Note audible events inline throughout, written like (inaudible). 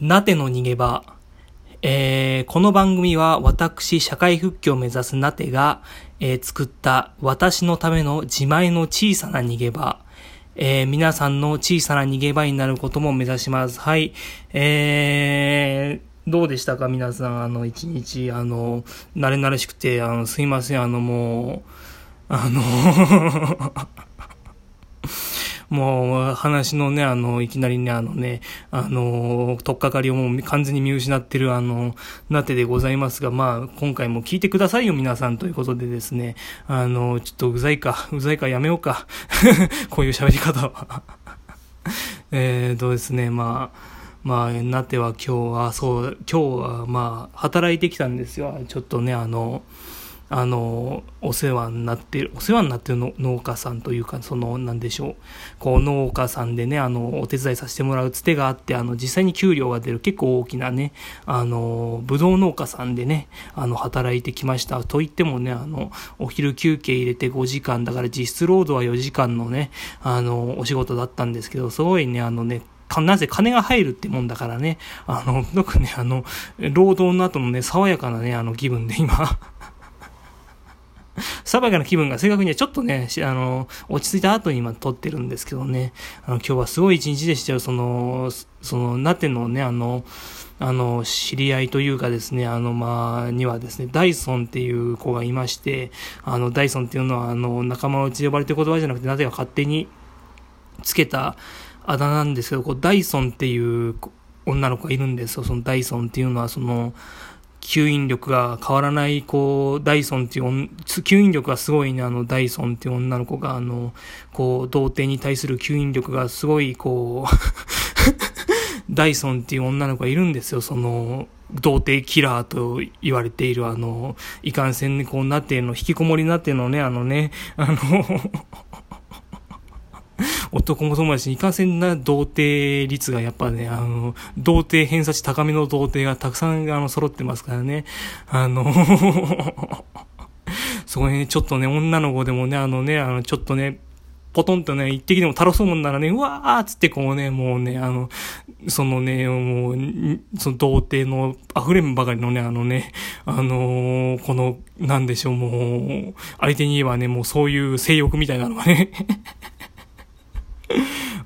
なての逃げ場。えー、この番組は私、社会復帰を目指すなてが、えー、作った私のための自前の小さな逃げ場。えー、皆さんの小さな逃げ場になることも目指します。はい。えー、どうでしたか？皆さん、あの、一日、あの、慣れ慣れしくて、あの、すいません、あの、もう、あの (laughs) もう話のね、あの、いきなりね、あのね、あの、とっかかりをもう完全に見失ってる、あの、なてでございますが、まあ、今回も聞いてくださいよ、皆さんということでですね、あの、ちょっとうざいか、うざいかやめようか。(laughs) こういう喋り方は。(laughs) えーとですね、まあ、まあ、なっては今日は、そう、今日はまあ、働いてきたんですよ。ちょっとね、あの、あの、お世話になってる、お世話になってるの農家さんというか、その、なんでしょう。こう、農家さんでね、あの、お手伝いさせてもらうつてがあって、あの、実際に給料が出る結構大きなね、あの、ぶどう農家さんでね、あの、働いてきました。と言ってもね、あの、お昼休憩入れて5時間、だから実質労働は4時間のね、あの、お仕事だったんですけど、すごいね、あのね、かなぜ金が入るってもんだからね、あの、僕ね、あの、労働の後のね、爽やかなね、あの気分で今爽やかな気分が正確にはちょっとね、あの、落ち着いた後に今撮ってるんですけどね、あの、今日はすごい一日でしたよ、その、その、なてのね、あの、あの、知り合いというかですね、あの、まあ、にはですね、ダイソンっていう子がいまして、あの、ダイソンっていうのは、あの、仲間内で呼ばれてる言葉じゃなくて、なぜか勝手につけたあだなんですけど、こう、ダイソンっていう女の子がいるんですよ。そのダイソンっていうのは、その、吸引力が変わらない、こう、ダイソンっていう、吸引力がすごいね、あの、ダイソンっていう女の子が、あの、こう、童貞に対する吸引力がすごい、こう (laughs) ダイソンっていう女の子がいるんですよ、その、童貞キラーと言われている、あの、いかんせんね、こうなっての、引きこもりなってのね、あのね、あの男も友達にいかんせんな童貞率がやっぱね、あの、童貞偏差値高めの童貞がたくさんあの揃ってますからね。あの (laughs) そこにね、ちょっとね、女の子でもね、あのね、あの、ちょっとね、ポトンとね、一滴でもたろそうもんならね、うわーっつってこうね、もうね、あの、そのね、もう、その童貞の溢れんばかりのね、あのね、あのー、この、なんでしょう、もう、相手に言えばね、もうそういう性欲みたいなのがね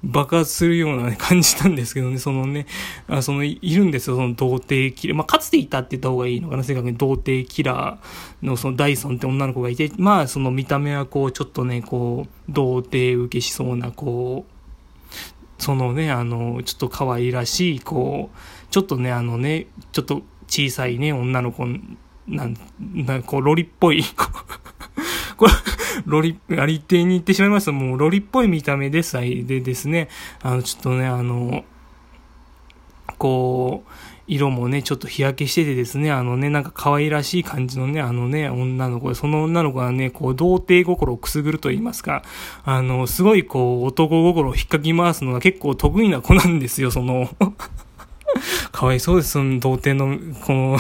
爆発するような、ね、感じたんですけどね、そのね、あその、いるんですよ、その童貞キラー。まあ、かつていたって言った方がいいのかな、正確に童貞キラーのそのダイソンって女の子がいて、まあ、その見た目はこう、ちょっとね、こう、童貞受けしそうな、こう、そのね、あの、ちょっと可愛らしい、こう、ちょっとね、あのね、ちょっと小さいね、女の子、なん、なんこう、ロリっぽい、これ、ロリ、ありてに行ってしまいました。もうロリっぽい見た目でさえでですね、あの、ちょっとね、あの、こう、色もね、ちょっと日焼けしててですね、あのね、なんか可愛らしい感じのね、あのね、女の子で、その女の子がね、こう、童貞心をくすぐると言いますか、あの、すごいこう、男心を引っかき回すのが結構得意な子なんですよ、その、(laughs) かわいそうです、その童貞の、この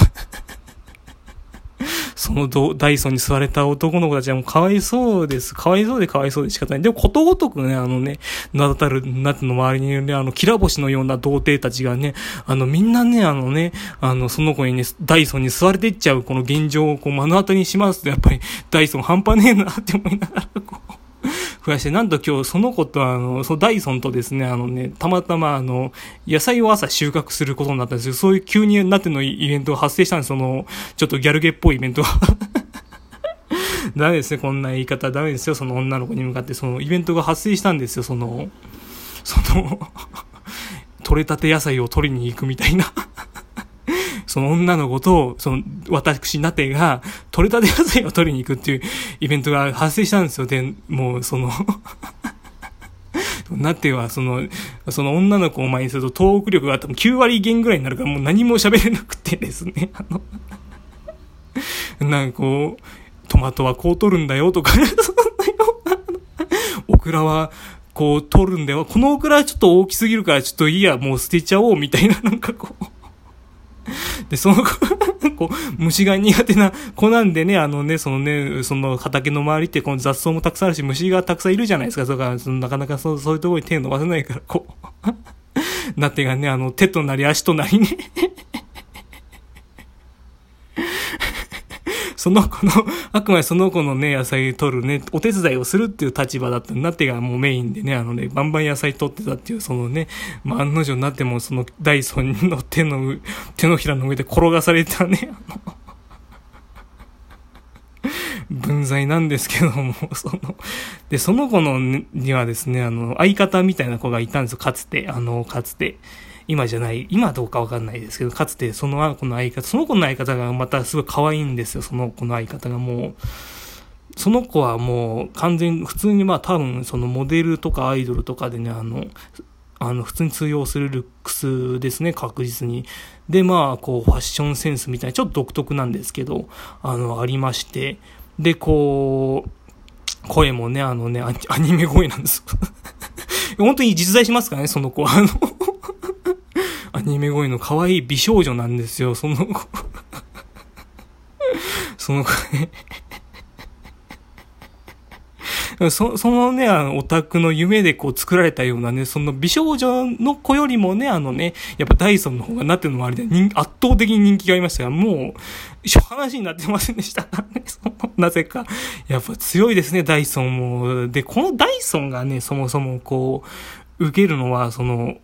そのダイソンに座れた男の子たちはもうかわいそうです。かわいそうでかわいそうで仕方ない。でもことごとくね、あのね、名だたるなっての周りにいるね、あの、キラ星のような童貞たちがね、あの、みんなね、あのね、あの、その子にね、ダイソンに座れていっちゃうこの現状をこう目の当たりにしますと、やっぱりダイソン半端ねえなって思いながら、こう。増やして、なんと今日その子とあの、そのダイソンとですね、あのね、たまたまあの、野菜を朝収穫することになったんですよ。そういう急になってのイベントが発生したんですその、ちょっとギャルゲっぽいイベントが。(laughs) ダメですね、こんな言い方ダメですよ、その女の子に向かって、そのイベントが発生したんですよ、その、その (laughs) 取れたて野菜を取りに行くみたいなその女の子と、その、私、なてが、取れたて野菜を取りに行くっていうイベントが発生したんですよ。で、もう、その (laughs) なっては、その、その女の子を前にすると、トーク力が多分9割減ぐらいになるから、もう何も喋れなくてですね、(laughs) あのなんかこう、トマトはこう取るんだよとか、(laughs) そんなような、オクラは、こう取るんだよ。このオクラはちょっと大きすぎるから、ちょっといいや、もう捨てちゃおう、みたいな、なんかこうで、その (laughs) こう、虫が苦手な子なんでね、あのね、そのね、その畑の周りってこの雑草もたくさんあるし、虫がたくさんいるじゃないですか。そかそのなかなかそうそういうところに手を伸ばせないから、こう。(laughs) なってがね、あの、手となり足となりねその子の、(laughs) あくまでその子のね、野菜取るね、お手伝いをするっていう立場だったなってがもうメインでね、あのね、バンバン野菜取ってたっていう、そのね、まあ、案の定になっても、そのダイソンの手の、(laughs) 手のひらの上で転がされたね、あの、(laughs) 分際なんですけども、その、で、その子のにはですね、あの、相方みたいな子がいたんですよ、かつて、あの、かつて。今じゃない、今どうかわかんないですけど、かつてその子の相方、その子の相方がまたすごい可愛いんですよ、その子の相方がもう。その子はもう完全、普通にまあ多分そのモデルとかアイドルとかでね、あの、あの、普通に通用するルックスですね、確実に。で、まあ、こう、ファッションセンスみたいな、ちょっと独特なんですけど、あの、ありまして。で、こう、声もね、あのね、アニメ声なんです (laughs) 本当に実在しますからね、その子。あのニメ声の可愛い美少女なんですよ、その子。その子ねそそのね、あの、オタクの夢でこう作られたようなね、その美少女の子よりもね、あのね、やっぱダイソンの方がなってるのもあれで圧倒的に人気がありましたが、もう、話になってませんでしたからね、(laughs) その、なぜか。やっぱ強いですね、ダイソンも。で、このダイソンがね、そもそもこう、受けるのは、その、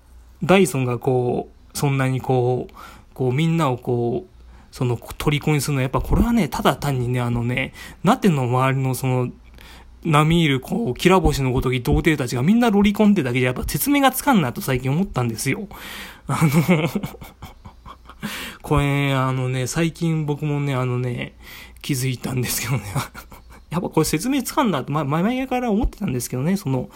ダイソンがこう、そんなにこう、こうみんなをこう、その虜にするのはやっぱこれはね、ただ単にね、あのね、なっての周りのその並みいる、こう、きら星のごとき童貞たちがみんなロリコンってだけじゃやっぱ説明がつかんなと最近思ったんですよ。あのこれ、あのね、最近僕もね、あのね、気づいたんですけどね。やっぱこれ説明つかんなって、ま、前々から思ってたんですけどね、その、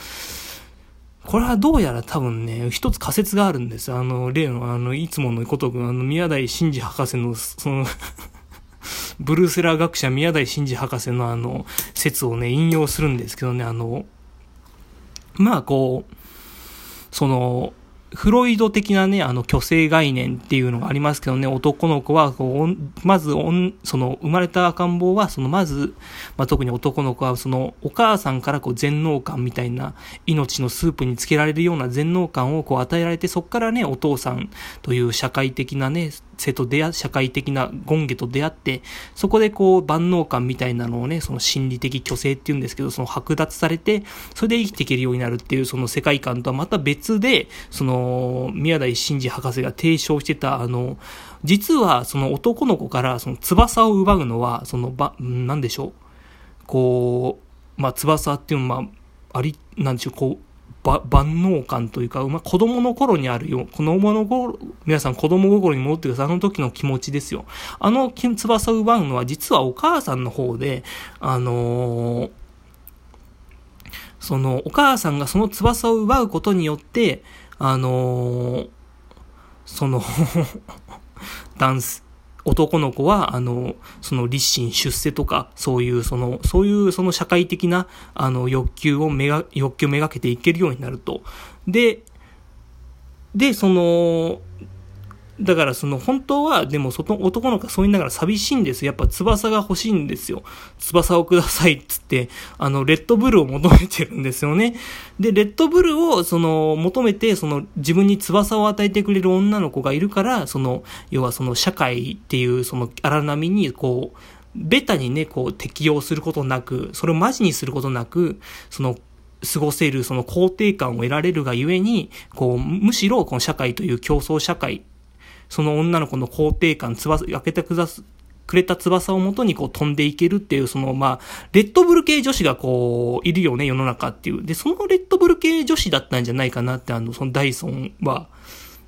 これはどうやら多分ね、一つ仮説があるんです。あの、例の、あの、いつものことく、あの、宮台真司博士の、その (laughs) ブルースラー学者宮台真司博士のあの、説をね、引用するんですけどね、あの、まあこう、その、フロイド的なね、あの、虚勢概念っていうのがありますけどね、男の子は、こう、まず、その、生まれた赤ん坊は、その、まず、まあ、特に男の子は、その、お母さんから、こう、全能感みたいな、命のスープにつけられるような全能感を、こう、与えられて、そこからね、お父さんという社会的なね、性と出会、社会的な権下と出会って、そこでこう万能感みたいなのをね、その心理的虚勢っていうんですけど、その剥奪されて、それで生きていけるようになるっていうその世界観とはまた別で、その、宮台真司博士が提唱してた、あの、実はその男の子からその翼を奪うのは、そのば、なんでしょう。こう、まあ翼っていうのは、あ、り、なんでしょう、こう、万能感というか、まあ、子供の頃にあるよ。子供の頃、皆さん子供心に戻ってください。あの時の気持ちですよ。あの翼を奪うのは実はお母さんの方で、あのー、その、お母さんがその翼を奪うことによって、あのー、そのダンス、男の子は、あの、その立身出世とか、そういう、その、そういうその社会的な、あの、欲求をめが、欲求をめがけていけるようになると。で、で、その、だからその本当は、でもそ男の子はそう言いながら寂しいんですやっぱ翼が欲しいんですよ。翼をくださいっつって、あの、レッドブルを求めてるんですよね。で、レッドブルをその求めて、その自分に翼を与えてくれる女の子がいるから、その、要はその社会っていうその荒波にこう、ベタにね、こう適用することなく、それをマジにすることなく、その過ごせるその肯定感を得られるがゆえに、こう、むしろこの社会という競争社会その女の子の肯定感、翼、開けてくだす、くれた翼をもとにこう飛んでいけるっていう、そのまあ、レッドブル系女子がこう、いるよね、世の中っていう。で、そのレッドブル系女子だったんじゃないかなって、あの、そのダイソンは、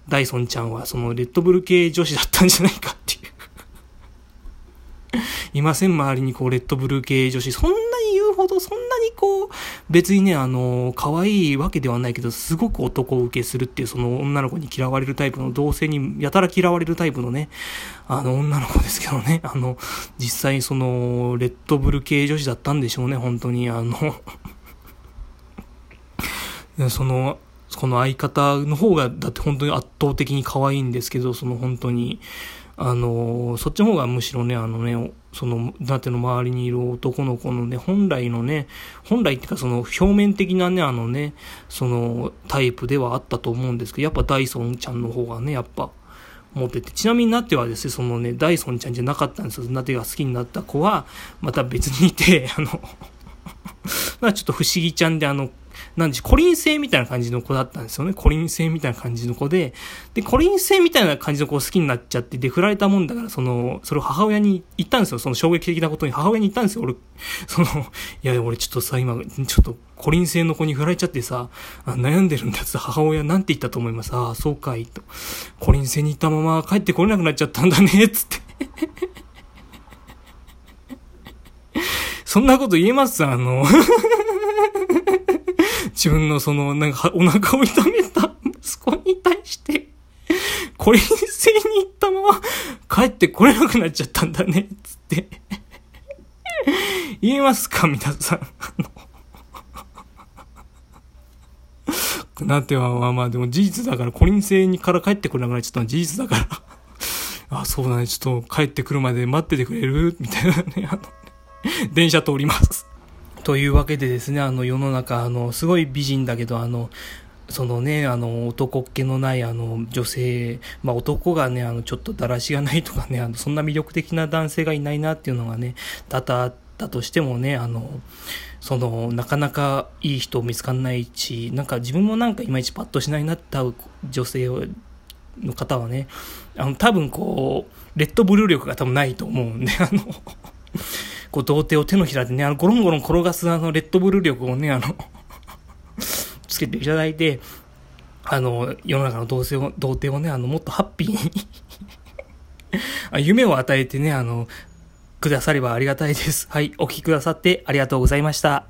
ダイソンちゃんはそのレッドブル系女子だったんじゃないかっていういません、周りにこう、レッドブル系女子。そんなほど、そんなにこう、別にね、あの、可愛いわけではないけど、すごく男受けするっていう、その女の子に嫌われるタイプの、同性にやたら嫌われるタイプのね、あの、女の子ですけどね、(laughs) あの、実際その、レッドブル系女子だったんでしょうね、本当に、あの (laughs) その、この相方の方が、だって本当に圧倒的に可愛いんですけど、その本当に、あの、そっちの方がむしろね、あのね、その、だっての周りにいる男の子のね、本来のね、本来っていうかその表面的なね、あのね、そのタイプではあったと思うんですけど、やっぱダイソンちゃんの方がね、やっぱ、持ってて、ちなみになってはですね、そのね、ダイソンちゃんじゃなかったんですよ。なってが好きになった子は、また別にいて、あの (laughs) まあちょっと不思議ちゃんで、あの、なんでしょコリン星みたいな感じの子だったんですよね。コリン星みたいな感じの子で、で、コリン星みたいな感じの子を好きになっちゃって、で、振られたもんだから、その、それを母親に言ったんですよ。その衝撃的なことに母親に言ったんですよ。俺、(laughs) その、いや、俺ちょっとさ、今、ちょっと、コリン星の子に振られちゃってさ、悩んでるんだって母親なんて言ったと思いますああ、そうかい、と。コリン星に行ったまま帰ってこれなくなっちゃったんだね、つって。(laughs) そんなこと言えます？あの (laughs) 自分のその、なんか、お腹を痛めた息子に対して、(laughs) これにせいに行ったまま、帰ってこれなくなっちゃったんだね、つって言えますか皆さん。(laughs) なっては、まあまあ、でも事実だから、コリン星にから帰ってこれなくなっちゃったのは事実だからあ、そうだね、ちょっと帰ってくるまで待っててくれる？みたいなね、あの、電車通ります。というわけでですね、あの世の中、あの、すごい美人だけど、あの、そのね、あの、男っ気のない、あの、女性、まあ、男がね、あの、ちょっとだらしがないとかね、あの、そんな魅力的な男性がいないなっていうのがね、多々あったとしてもね、あの、その、なかなかいい人見つかんないし、なんか自分もなんかいまいちパッとしないなって女性をの方はね、あの、多分こう、レッドブルー力が多分ないと思うんで、あの、こう、童貞を手のひらでね、あの、ゴロンゴロン転がすあの、レッドブル力をね、あの (laughs) つけていただいて、あの、世の中の童貞を、童貞をね、あの、もっとハッピーに (laughs) 夢を与えてね、あの、くださればありがたいです。はい、お聴きくださってありがとうございました。